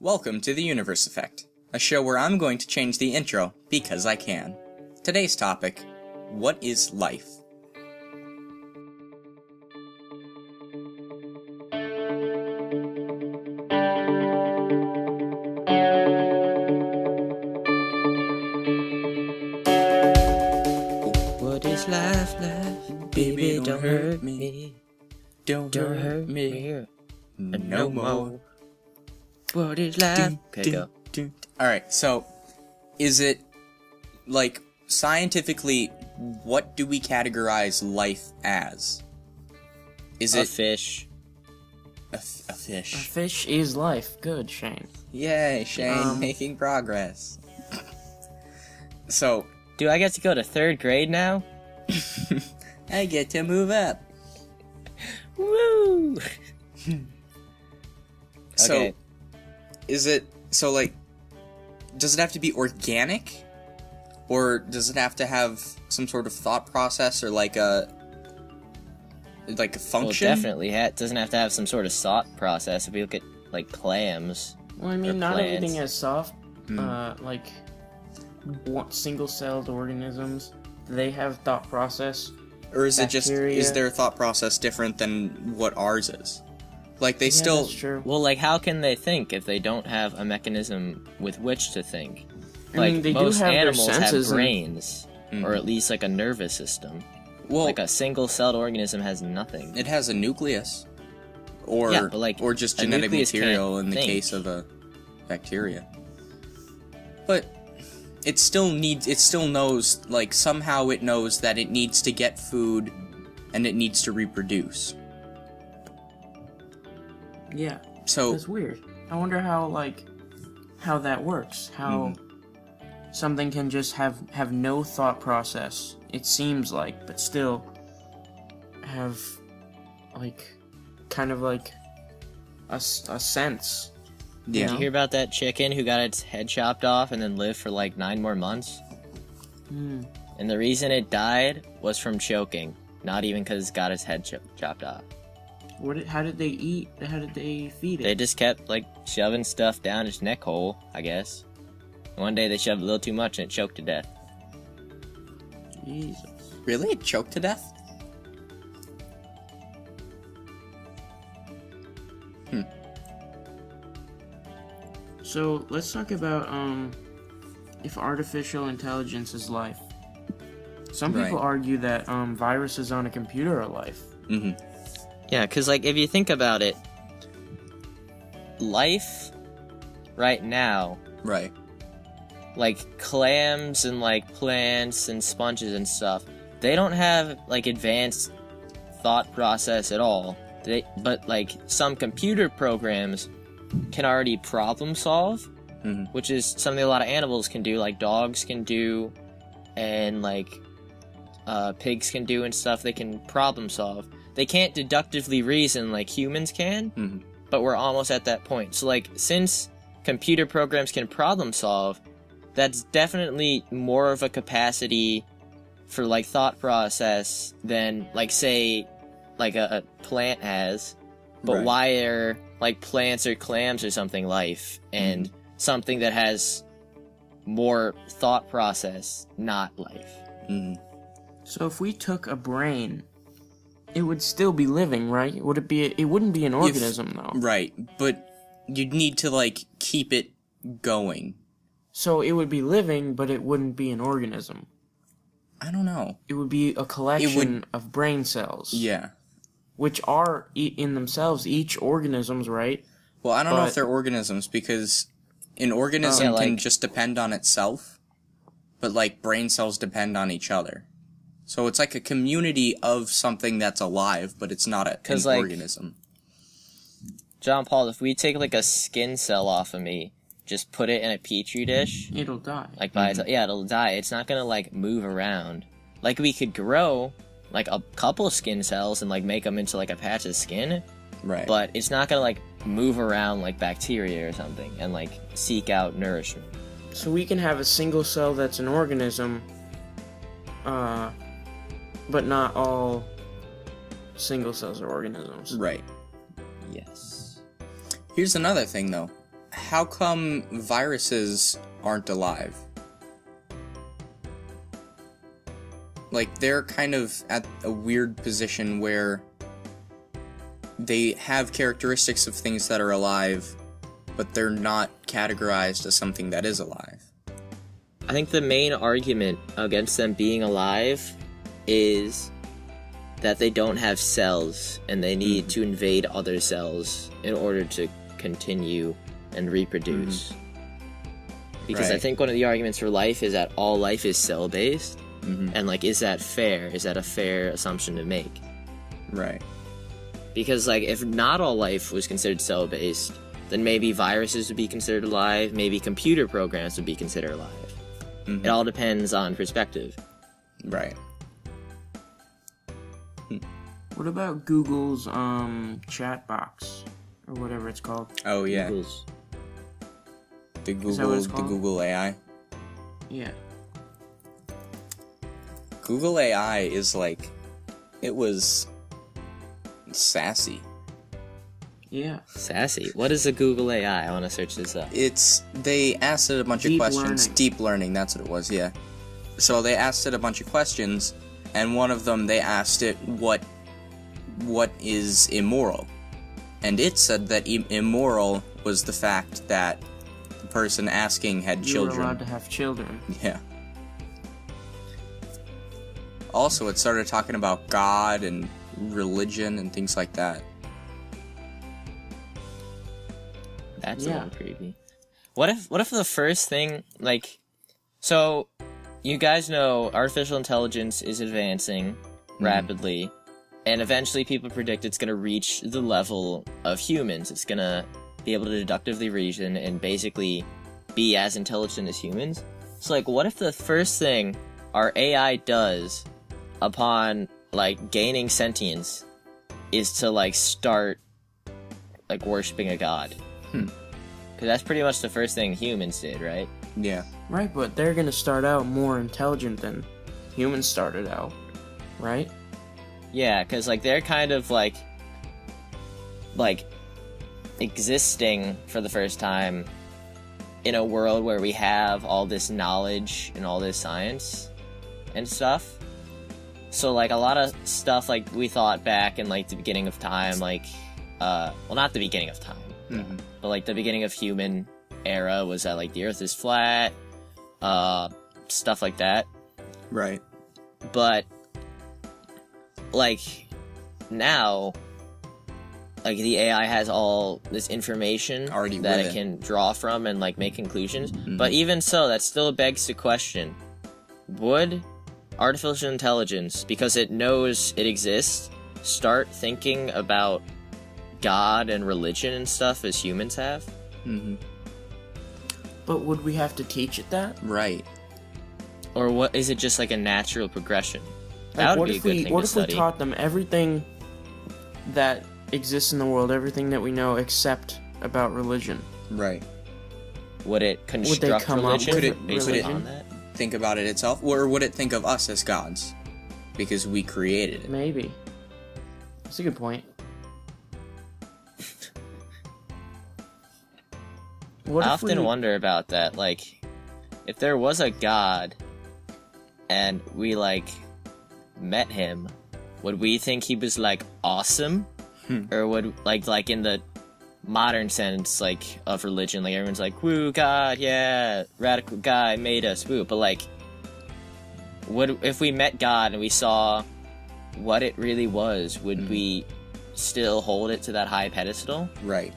Welcome to the Universe Effect, a show where I'm going to change the intro because I can. Today's topic What is life? Alright, so is it like scientifically what do we categorize life as? Is A it fish. a, f- a A fish? A fish is life. Good, Shane. Yay, Shane, Um, making progress. So, Do I get to go to third grade now? I get to move up. Woo! So, Okay. is it so like? Does it have to be organic, or does it have to have some sort of thought process or like a like a function? Well, function? definitely ha- doesn't have to have some sort of thought process. If we look at like clams, Well, I mean, not plants. everything is soft. Hmm. Uh, like one, single-celled organisms, they have thought process. Or is it just is their thought process different than what ours is? Like they Yeah, still that's true. well, like how can they think if they don't have a mechanism with which to think? I Like mean, they do most have their animals have senses and- brains, Mhm. or at least like a nervous system. well like a single-celled organism has nothing. it has a nucleus. Or Yeah, but, like, or just genetic material in the think. case of a bacteria. But it still needs it still knows like somehow it knows that it needs to get food and it needs to reproduce. Yeah, So that's weird. I wonder how like how that works. How Mm-hmm. something can just have have no thought process. It seems like, but still have like kind of like a, a sense. yeah. Did you hear about that chicken who got its head chopped off and then lived for like nine more months? Hmm. And the reason it died was from choking, not even because it got its head cho- chopped off. What? Did, how did they eat? How did they feed it? They just kept like shoving stuff down its neck hole, I guess. One day they shoved a little too much and it choked to death. Jesus. Really? It choked to death? Hmm. So let's talk about um, if artificial intelligence is life. Some people Right. argue that um, viruses on a computer are life. Mm-hmm. Yeah, because like if you think about it, life right now Right. like clams and like plants and sponges and stuff they don't have like advanced thought process at all they but like some computer programs can already problem solve Mhm. which is something a lot of animals can do like dogs can do and like uh, pigs can do and stuff they can problem solve they can't deductively reason like humans can Mhm. but we're almost at that point. So like since computer programs can problem solve, that's definitely more of a capacity for like thought process than like say like a, a plant has. But Right. why are like plants or clams or something life and something that has more thought process not life? Mhm. So if we took a brain, it would still be living, right? Would it be? It wouldn't be an organism though. Right. But you'd need to like keep it going. So it would be living, but it wouldn't be an organism. I don't know. It would be a collection of brain cells, Yeah. which are e- in themselves each organisms, right? Well, I don't know if they're organisms because an organism Yeah, can just depend on itself, but like brain cells depend on each other. So it's like a community of something that's alive, but it's not a, an 'Cause, like- organism. John Paul, if we take like a skin cell off of me, just put it in a petri dish, It'll die. like by itself, yeah, it'll die. It's not gonna like move around. Like we could grow like a couple skin cells and like make them into like a patch of skin, Right. but it's not gonna like move around like bacteria or something and like seek out nourishment. So we can have a single cell that's an organism, uh, but not all single cells are organisms. right. Yes. Here's another thing though. how come viruses aren't alive? Like they're kind of at a weird position where they have characteristics of things that are alive, but they're not categorized as something that is alive. I think the main argument against them being alive is that they don't have cells and they need mm-hmm. to invade other cells in order to continue and reproduce. Mm-hmm. Because I think one of the arguments for life is that all life is cell based. Mhm. And, like, is that fair? Is that a fair assumption to make? Right. Because, like, if not all life was considered cell based, then maybe viruses would be considered alive, maybe computer programs would be considered alive. It mm-hmm. all depends on perspective. Right. What about Google's um chat box or whatever it's called? Oh yeah, Google's- the that what Google, it's the? Google AI. Yeah. Google AI is like, it was sassy. Yeah. Sassy. What is a Google AI? I want to search this up. It's they asked it a bunch Deep of questions. learning. Deep learning, that's what it was. Yeah. So they asked it a bunch of questions, and one of them they asked it what what is immoral, and it said that im- immoral was the fact that the person asking had You were allowed children. to have children. Yeah. Also, it started talking about God and religion and things like that. That's a Yeah. little creepy. What if what if the first thing like so you guys know artificial intelligence is advancing rapidly and eventually people predict it's going to reach the level of humans. It's going to be able to deductively reason and basically be as intelligent as humans. So like what if the first thing our AI does upon like gaining sentience is to like start like worshiping a god? Hmm. Because that's pretty much the first thing humans did, right? Yeah. Right, but they're gonna start out more intelligent than humans started out. Right? Yeah, because like they're kind of like like existing for the first time in a world where we have all this knowledge and all this science and stuff. So like a lot of stuff like we thought back in like the beginning of time, like uh well not the beginning of time, Mhm. but like the beginning of human era was that like the earth is flat, uh stuff like that. Right. but like now like the AI has all this information Already that it it. can draw from and like make conclusions. Mhm. But even so, that still begs the question: Would artificial intelligence, because it knows it exists, start thinking about God and religion and stuff as humans have? hmm But would we have to teach it that? Right. Or what is it just like a natural progression? That Like, would what be a if good we thing what to if study. we taught them everything that exists in the world, everything that we know except about religion? Right. Would it construct they come up religion with Could it- based could it- on that? Think about it itself, or would it think of us as gods? Because we created it. Maybe. That's a good point. What I often we- wonder about that. Like, if there was a god and we, like, met him, would we think he was, like, awesome? Hmm. Or would, like, like in the modern sense, like, of religion, like, everyone's like, woo, God, yeah, radical guy made us, woo. But, like, would, if we met God and we saw what it really was, would Mhm. we still hold it to that high pedestal? Right.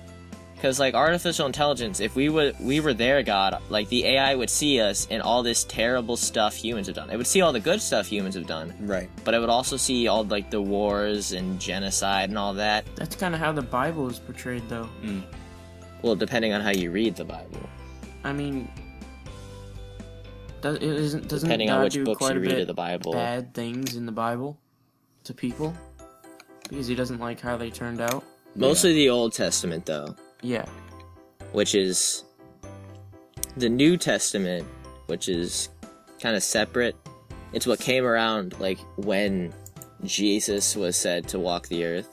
Because like artificial intelligence, if we would we were their god, like the AI would see us and all this terrible stuff humans have done. It would see all the good stuff humans have done, Right. but it would also see all like the wars and genocide and all that. That's kind of how the Bible is portrayed, though. Mm. Well, depending on how you read the Bible, I mean, does, it isn't, doesn't depending God on which do books quite you read of the Bible. bad things in the Bible to people because he doesn't like how they turned out? Mostly the Old Testament though, Yeah. which is the New Testament, which is kind of separate. It's what came around like when Jesus was said to walk the earth.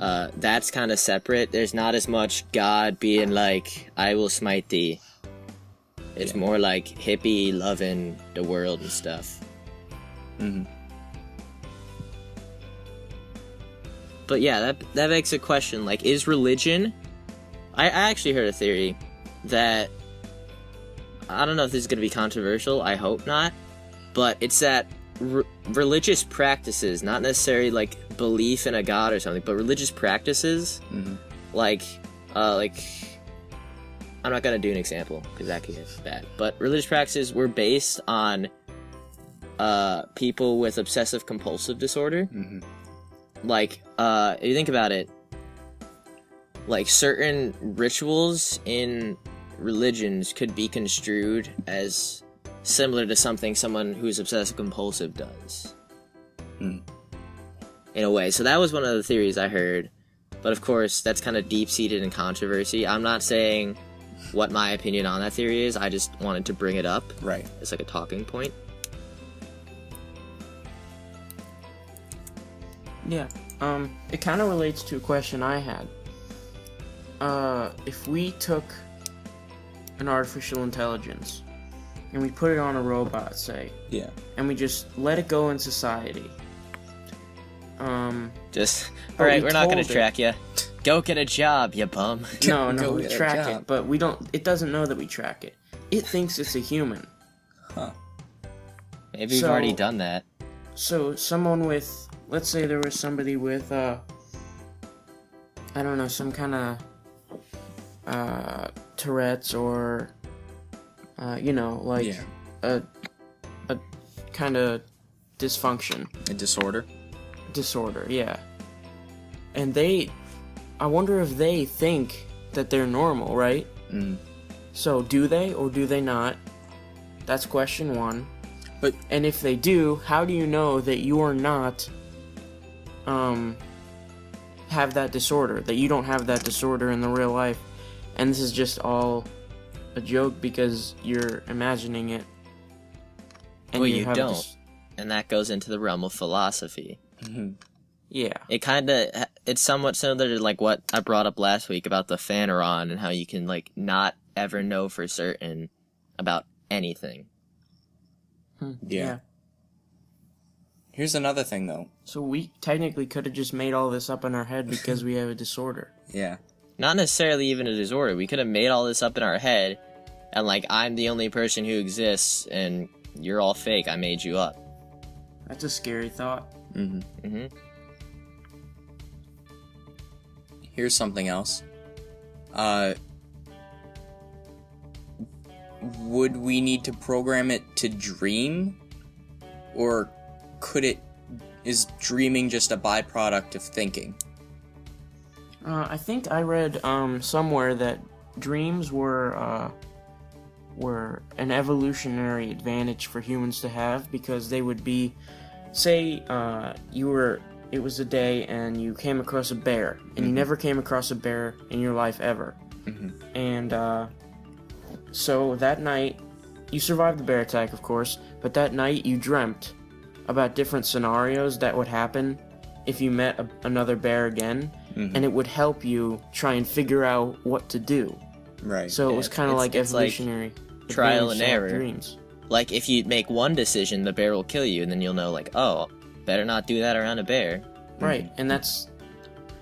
uh, that's kind of separate. There's not as much God being like, "I will smite thee." It's Yeah. more like hippie loving the world and stuff. hmm But yeah, that that begs a question: like, is religion? I, I actually heard a theory that I don't know if this is going to be controversial. I hope not, but it's that r- religious practices, not necessarily like belief in a god or something, but religious practices, hmm like, uh, like. I'm not gonna do an example because that could get bad. But religious practices were based on uh, people with obsessive compulsive disorder hmm like uh if you think about it like certain rituals in religions could be construed as similar to something someone who's obsessive compulsive does Hmm. in a way so that was one of the theories i heard but of course that's kind of deep seated in controversy i'm not saying what my opinion on that theory is i just wanted to bring it up Right. It's like a talking point Yeah. Um, it kind of relates to a question I had. Uh, if we took an artificial intelligence and we put it on a robot, say, Yeah. and we just let it go in society, um, just all right we we're not gonna it- track you go get a job you bum no, no, we track it, but we don't. It doesn't know that we track it. It thinks it's a human. Huh. Maybe we've already done that. So someone with, let's say there was somebody with, uh, I don't know, some kind of, uh, Tourette's or, uh, you know, like yeah. a, a kind of dysfunction, A disorder. disorder, yeah. And they, I wonder if they think that they're normal, right? Mm. So do they or do they not? That's question one. But And if they do, how do you know that you are not um have that disorder? That you don't have that disorder in the real life and this is just all a joke because you're imagining it. Well, you have don't. dis- And that goes into the realm of philosophy. mhm. yeah. It kind of it's somewhat similar to like what I brought up last week about the Phaneron and how you can like not ever know for certain about anything. Hmm, Yeah. here's another thing though. So we technically could have just made all this up in our head because we have a disorder. Yeah. Not necessarily even a disorder. We could have made all this up in our head and like I'm the only person who exists and you're all fake. I made you up. That's a scary thought. hmm Mhm. Here's something else. Uh, would we need to program it to dream, or could it? Is dreaming just a byproduct of thinking? Uh, I think I read um, somewhere that dreams were uh, were an evolutionary advantage for humans to have because they would be, say, uh, you were it was a day and you came across a bear and you Mhm. never came across a bear in your life ever, Mhm. and uh, so that night you survived the bear attack, of course, but that night you dreamt about different scenarios that would happen if you met a, another bear again Mhm. and it would help you try and figure out what to do. Right. So it Yeah, was kind of like it's like evolutionary trial and error. Dreams. Like if you make one decision, the bear will kill you, and then you'll know like, oh, better not do that around a bear. Right, and that's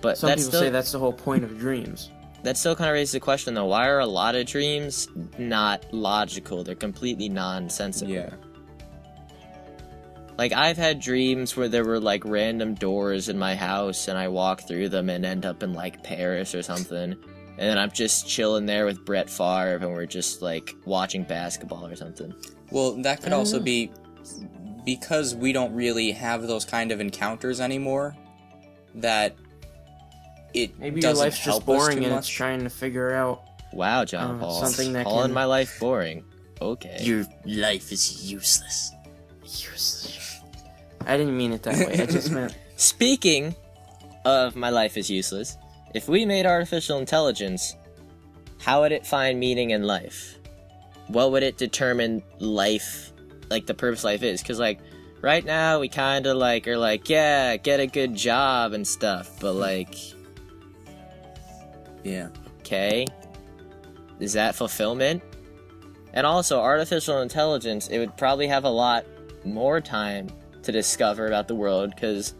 But some that's people still say that's the whole point of dreams. that still kind of raises the question though: Why are a lot of dreams not logical? They're completely nonsensical. yeah. Like I've had dreams where there were like random doors in my house, and I walk through them and end up in like Paris or something. And then I'm just chilling there with Brett Favre, and we're just like watching basketball or something. Well, that could also know. be because we don't really have those kind of encounters anymore. That it Maybe your doesn't life's just help us boring and much. it's trying to figure out. Wow, John Uh, Paul, something that calling can- my life boring. Okay. Your life is useless useless. I didn't mean it that way. I just meant Speaking of my life is useless, if we made artificial intelligence, how would it find meaning in life? What would it determine life, like the purpose of life is? Because, like, right now we kind of like are like, yeah, get a good job and stuff, but like, Yeah. Okay. Is that fulfillment? And also, artificial intelligence, it would probably have a lot more time to discover about the world because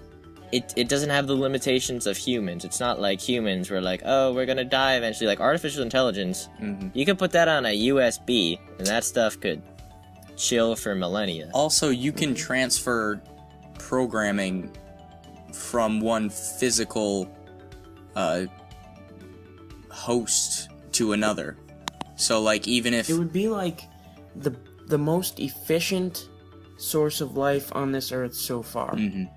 it, it doesn't have the limitations of humans. It's not like humans where, like, oh, we're gonna die eventually. Like, artificial intelligence, hmm you could put that on a USB, and that stuff could chill for millennia. Also, you can transfer programming from one physical uh, host to another. So, like, even if It would be like the the most efficient source of life on this earth so far. Mhm.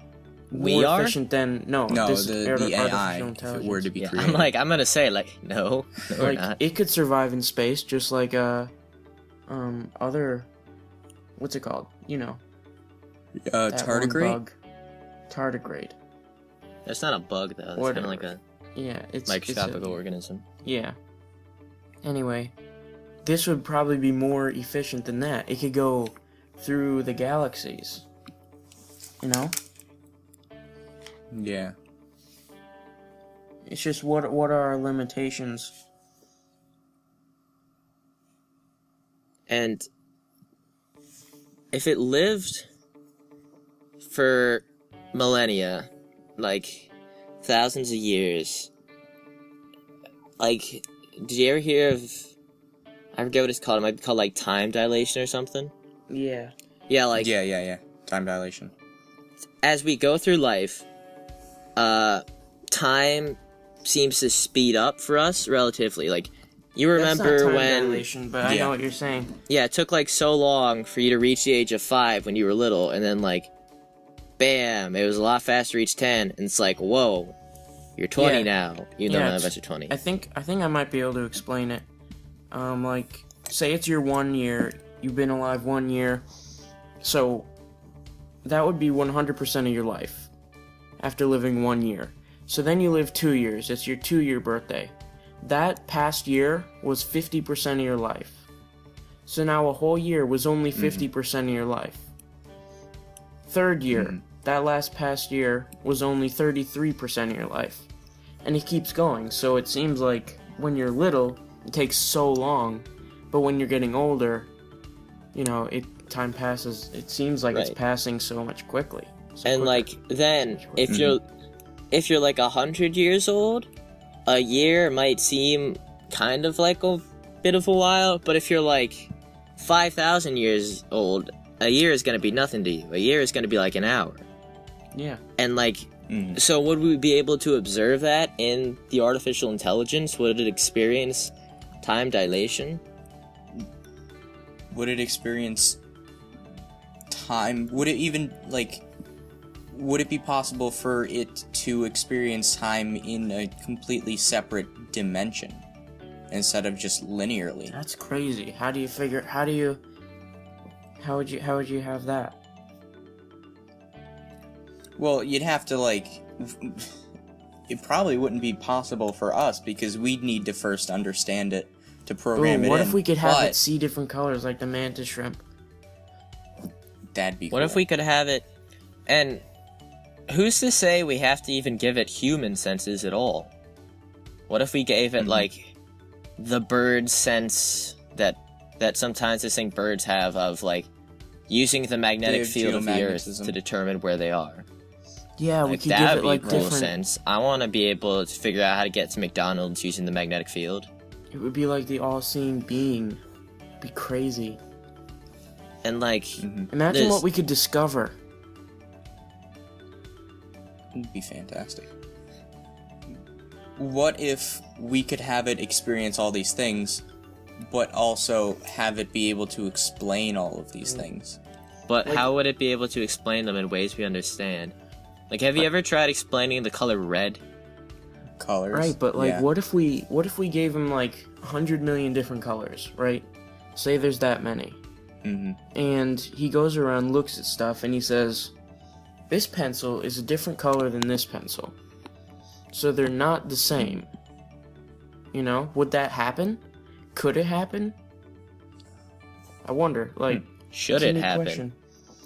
We More are? efficient than no, no, this the, ar- the AI, if it were to be Yeah, created, I'm like, I'm gonna say, like, no, no, we're like not. it could survive in space just like uh um other what's it called? You know, uh, that tardigrade. bug. Tardigrade. That's not a bug, though. It's kind of like a Yeah, it's microscopic It's a, organism. yeah. Anyway, this would probably be more efficient than that. It could go through the galaxies. You know, Yeah. it's just what what are our limitations? And if it lived for millennia, like thousands of years, like, did you ever hear of? I forget what it's called. It might be called like time dilation or something. Yeah. Yeah, like yeah, yeah, yeah. Time dilation. as we go through life, uh, time seems to speed up for us relatively. Like, you That's not remember time when? dilation, but I know what you're saying. Yeah, it took like so long for you to reach the age of five when you were little, and then like, bam, it was a lot faster to reach ten, and it's like, whoa, you're twenty Yeah. now. You Yeah, know none of it's- us are twenty. I think I think I might be able to explain it. Um, like, say it's your one year. You've been alive one year, so that would be 100% of your life after living one year. So then you live two years. It's your two-year birthday. That past year was 50% of your life. So now a whole year was only 50% of your life. Third year, Mhm. that last past year was only 33% of your life and it keeps going. So it seems like when you're little, it takes so long, but when you're getting older, you know, it time passes. It seems like it's passing so much quickly. So and quicker. like then, if Mhm. you're if you're like a hundred years old, a year might seem kind of like a bit of a while. But if you're like five thousand years old, a year is gonna be nothing to you. A year is gonna be like an hour. yeah, And like, Mhm. so would we be able to observe that in the artificial intelligence? Would it experience time dilation? Would it experience time? Would it even like? Would it be possible for it to experience time in a completely separate dimension instead of just linearly? that's crazy. How do you figure? How do you? How would you? How would you have that? Well, you'd have to like. It probably wouldn't be possible for us because we'd need to first understand it to program Ooh, it what in. if we could have but it see different colors like the mantis shrimp? That'd be. What cool. if we could have it? And who's to say we have to even give it human senses at all? What if we gave it Mhm. like the bird sense that that sometimes I think birds have of like using the magnetic have field of the earth to determine where they are? Yeah, we Like could that give would it be like cool different. sense. I want to be able to figure out how to get to McDonald's using the magnetic field. It would be like the all-seeing being. be crazy. And like Mhm. Imagine There's- what we could discover. It'd be fantastic. What if we could have it experience all these things, but also have it be able to explain all of these things? But Like- how would it be able to explain them in ways we understand? Like, have you ever tried explaining the color red? Colors. Right, but like, Yeah. what if we what if we gave him like hundred million different colors? Right? Say there's that many, hmm and he goes around, looks at stuff, and he says, "This pencil is a different color than this pencil, so they're not the same." You know, would that happen? Could it happen? I wonder. Like, Should it happen? question.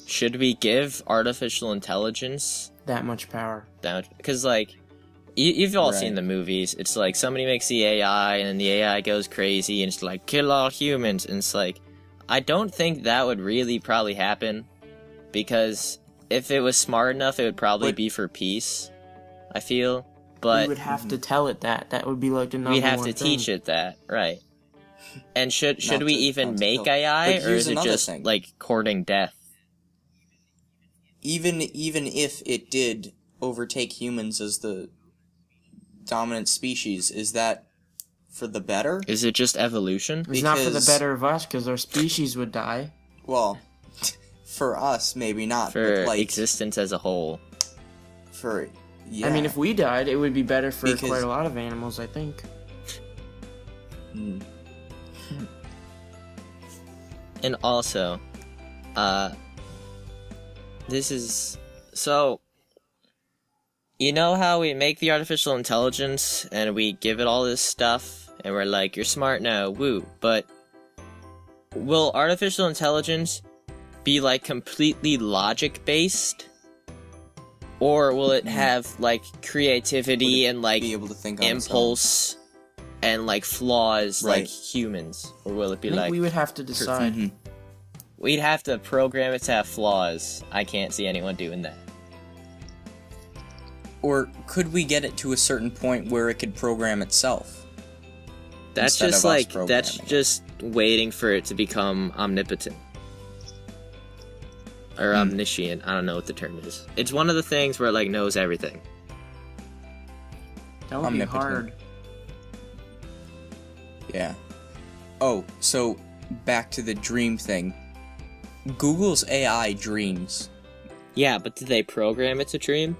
Should we give artificial intelligence That much power. that? Because like, You, you've all Right. seen the movies. It's like somebody makes the AI, and then the AI goes crazy, and it's like kill all humans. And it's like, I don't think that would really probably happen, because if it was smart enough, it would probably But- be for peace. I feel, we but would have to tell it that. That would be like the number we have to thing. teach it that, right? And should should we to- even make. AI, But or is it just thing. like courting death? even even if it did overtake humans as the dominant species, is that for the better? Is it just evolution? It's not for the Because- better of us, because our species would die. Well, for us maybe not, For but like existence as a whole. for yeah. I mean, if we died, it would be better for Because- quite a lot of animals, I think. Hmm. And also, uh, this is so. You know how we make the artificial intelligence and we give it all this stuff and we're like, you're smart now, woo. But will artificial intelligence be like completely logic based? Or will it have like creativity and like be able to think on its own. impulse and like flaws Right. like humans? Or will it I be think like we would have to decide. Mhm. We'd have to program it to have flaws. I can't see anyone doing that. Or could we get it to a certain point where it could program itself? That's just like that's just waiting for it to become omnipotent or Hmm. omniscient. I don't know what the term is. It's one of the things where it like knows everything. That would be Omnipotent. hard. Yeah. Oh, so back to the dream thing. Google's AI dreams. Yeah, but did they program it to dream?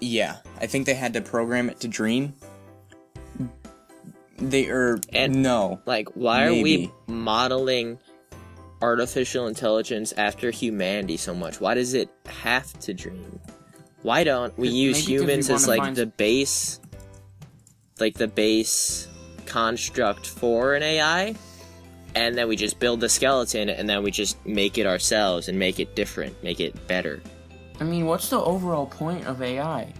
Yeah, I think they had to program it to dream. They are And- no. Like, why are we modeling artificial intelligence after humanity so much? Why does it have to dream? Why don't we use use 'cause we humans as like find- the base, like the base construct for an AI, and then we just build the skeleton, and then we just make it ourselves and make it different, make it better. I mean, what's the overall point of AI?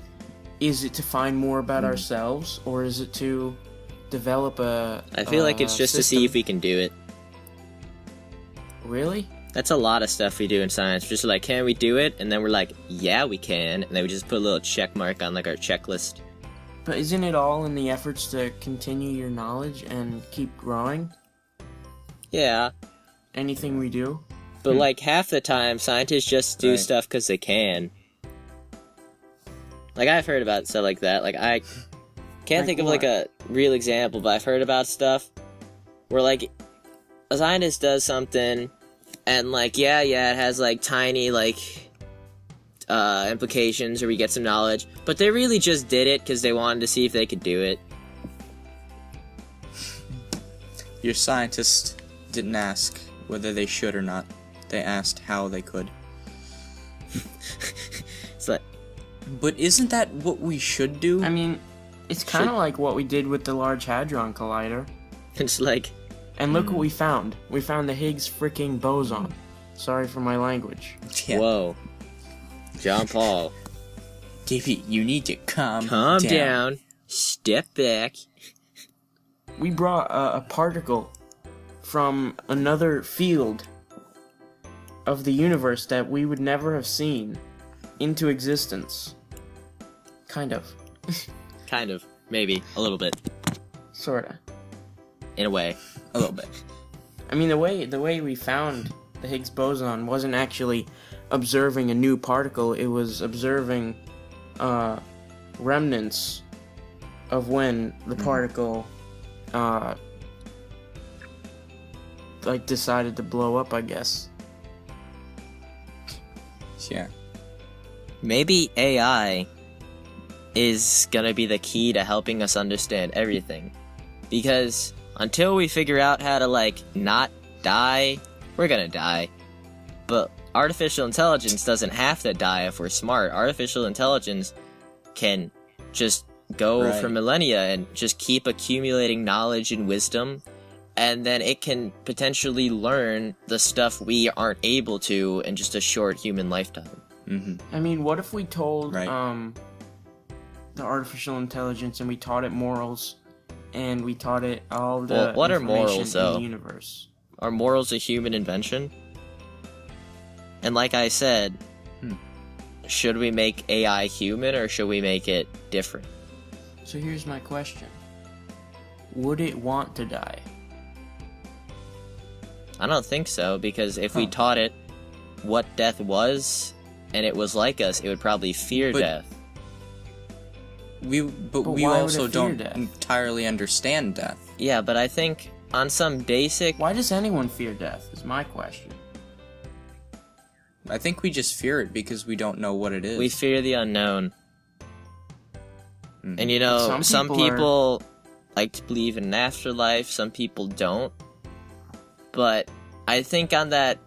Is it to find more about Hmm. ourselves, or is it to develop a? I feel like it's a just to see if we can do it. Really? That's a lot of stuff we do in science. Just like, can we do it? And then we're like, yeah, we can. And then we just put a little check mark on like our checklist. But isn't it all in the efforts to continue your knowledge and keep growing? Yeah, Anything we do. But like half the time, scientists just do Right. stuff because they can. Like I've heard about stuff like that. Like I can't Like think of what? like a real example, but I've heard about stuff where like a scientist does something, and like yeah, yeah, it has like tiny like uh, implications, or we get some knowledge, but they really just did it because they wanted to see if they could do it. Your scientist didn't ask whether they should or not. They asked how they could. It's like But isn't that what we should do? I mean, it's kind of like what we did with the Large Hadron Collider. it's like And look what Hmm. we found. We found the Higgs freaking boson. Sorry for my language. yeah. whoa, John Paul, Davey, you need to calm, calm down, step back. We brought a, a particle from another field of the universe that we would never have seen into existence. Kind of. Kind of, maybe a little bit, Sorta. in a way. A little bit. I mean, the way the way we found the Higgs boson wasn't actually observing a new particle. It was observing uh, remnants of when the particle uh, like decided to blow up. I guess. Yeah. Maybe AI is gonna be the key to helping us understand everything. Because until we figure out how to, like, not die, we're gonna die. But artificial intelligence doesn't have to die if we're smart. Artificial intelligence can just go Right. for millennia and just keep accumulating knowledge and wisdom. And then it can potentially learn the stuff we aren't able to in just a short human lifetime. hmm I mean, what if we told Right. um the artificial intelligence and we taught it morals and we taught it all the Well, what are information morals, in the universe? Are morals a human invention? And like I said, Hmm. should we make AI human or should we make it different? So here's my question. Would it want to die? I don't think so because if we taught it what death was and it was like us, it would probably fear But- death. We, but, But we also don't death? entirely understand death. Yeah, but I think on some basic Why does anyone fear death? Is my question. I think we just fear it because we don't know what it is. we fear the unknown. Mhm. And you know, Some some, people people, are- like to believe in an afterlife, some people don't. But I think on that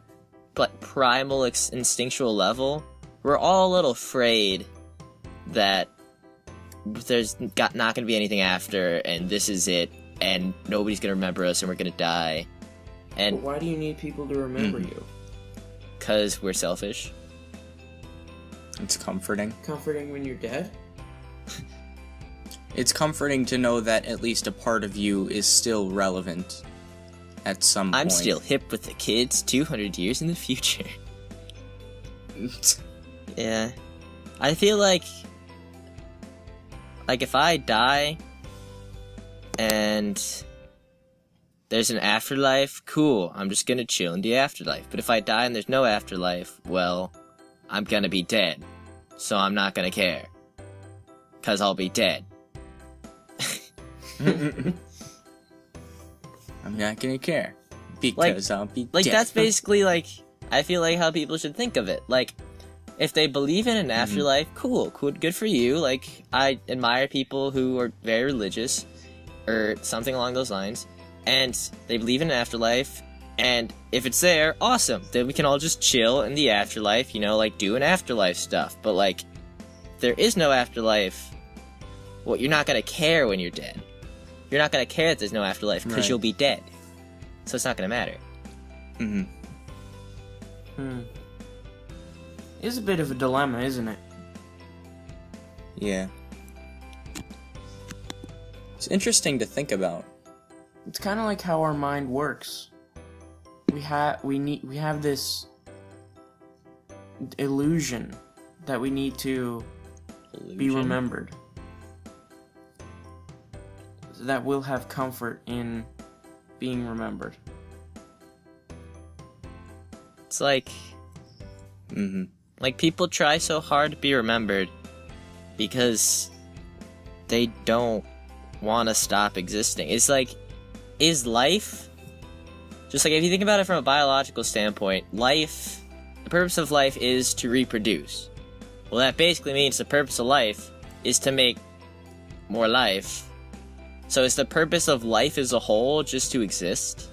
like primal ex- instinctual level, we're all a little afraid that there's got not going to be anything after and this is it and nobody's going to remember us and we're going to die. But And why do you need people to remember Mhm. you? cuz we're selfish. It's comforting. Comforting when you're dead? It's comforting to know that at least a part of you is still relevant at some I'm point. still hip with the kids 200 years in the future. Yeah. I feel like like if I die and there's an afterlife, cool. I'm just going to chill in the afterlife. But if I die and there's no afterlife, well, I'm going to be dead. So I'm not going to care. Cuz I'll be dead. I'm not gonna care because I'll be Like dead. that's basically like I feel like how people should think of it. Like if they believe in an mhm. afterlife, cool, cool, good for you. Like I admire people who are very religious or something along those lines, and they believe in an afterlife. And if it's there, awesome. Then we can all just chill in the afterlife, you know, like do an afterlife stuff. But like, there is no afterlife. Well, you're not gonna care when you're dead. You're not gonna care that there's no afterlife because Right. you'll be dead. So it's not gonna matter. Mhm. Hmm. It's a bit of a dilemma, isn't it? Yeah. It's interesting to think about. It's kind of like how our mind works. We have we need we have this illusion that we need to be remembered. That will have comfort in being remembered. It's like hmm like people try so hard to be remembered because they don't want to stop existing. It's like is life just like if you think about it from a biological standpoint, life the purpose of life is to reproduce. Well, that basically means the purpose of life is to make more life. So is the purpose of life as a whole just to exist?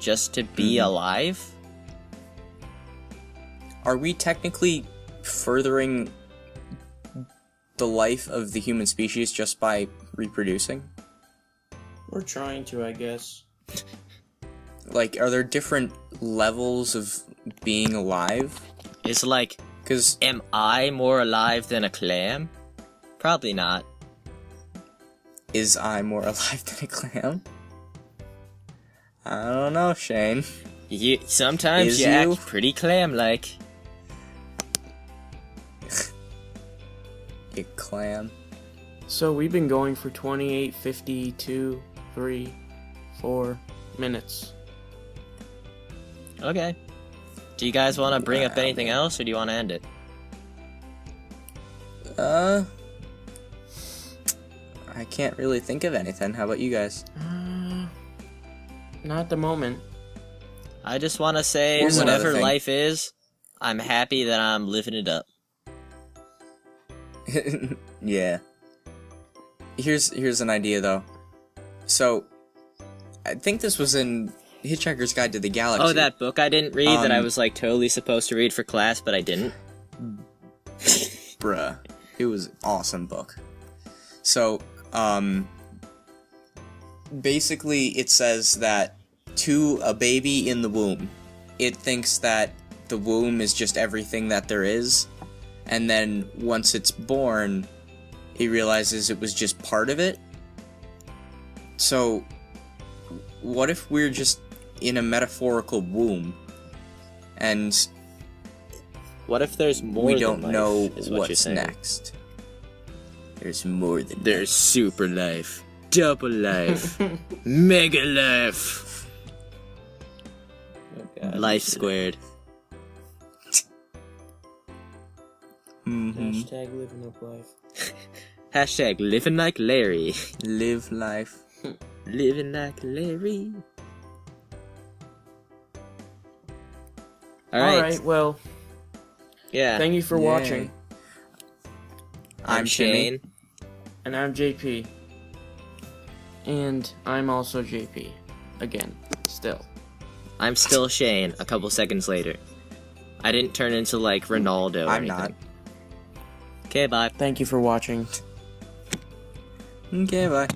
Just to be Mhm. alive? Are we technically furthering the life of the human species just by reproducing? We're trying to, I guess. Like, are there different levels of being alive? It's like Because Am I more alive than a clam? Probably not. Is I more alive than a clam? I don't know, Shane. You, sometimes Is you, you? act pretty clam-like. You clam. So we've been going for 28, 52, 3, 4 minutes. Okay. Do you guys want to bring up Wow, anything man. else, or do you want to end it? Uh, I can't really think of anything. How about you guys? Uh, not at the moment. I just want to say, Here's whatever life is, I'm happy that I'm living it up. yeah. Here's here's an idea though. So, I think this was in Hitchhiker's Guide to the Galaxy. Oh, that book I didn't read that I Um, was like totally supposed to read for class, but I didn't. bruh. It was an awesome book. So, um, basically, it says that to a baby in the womb, it thinks that the womb is just everything that there is, and then once it's born, he realizes it was just part of it. So, what if we're just in a metaphorical womb, and What if there's more? we don't know what what's next? There's more than There's super life, double life, mega life, life squared. Mhm. Hashtag living up life. Hashtag living like Larry. Live life. living like Larry. All right. All right. Well, Yeah. thank you for Yay. watching, I'm Shane. And I'm JP, and I'm also JP. Again, still. I'm still Shane. A couple seconds later, I didn't turn into like Ronaldo. Or I'm anything. not. Okay, bye. Thank you for watching. Okay, bye.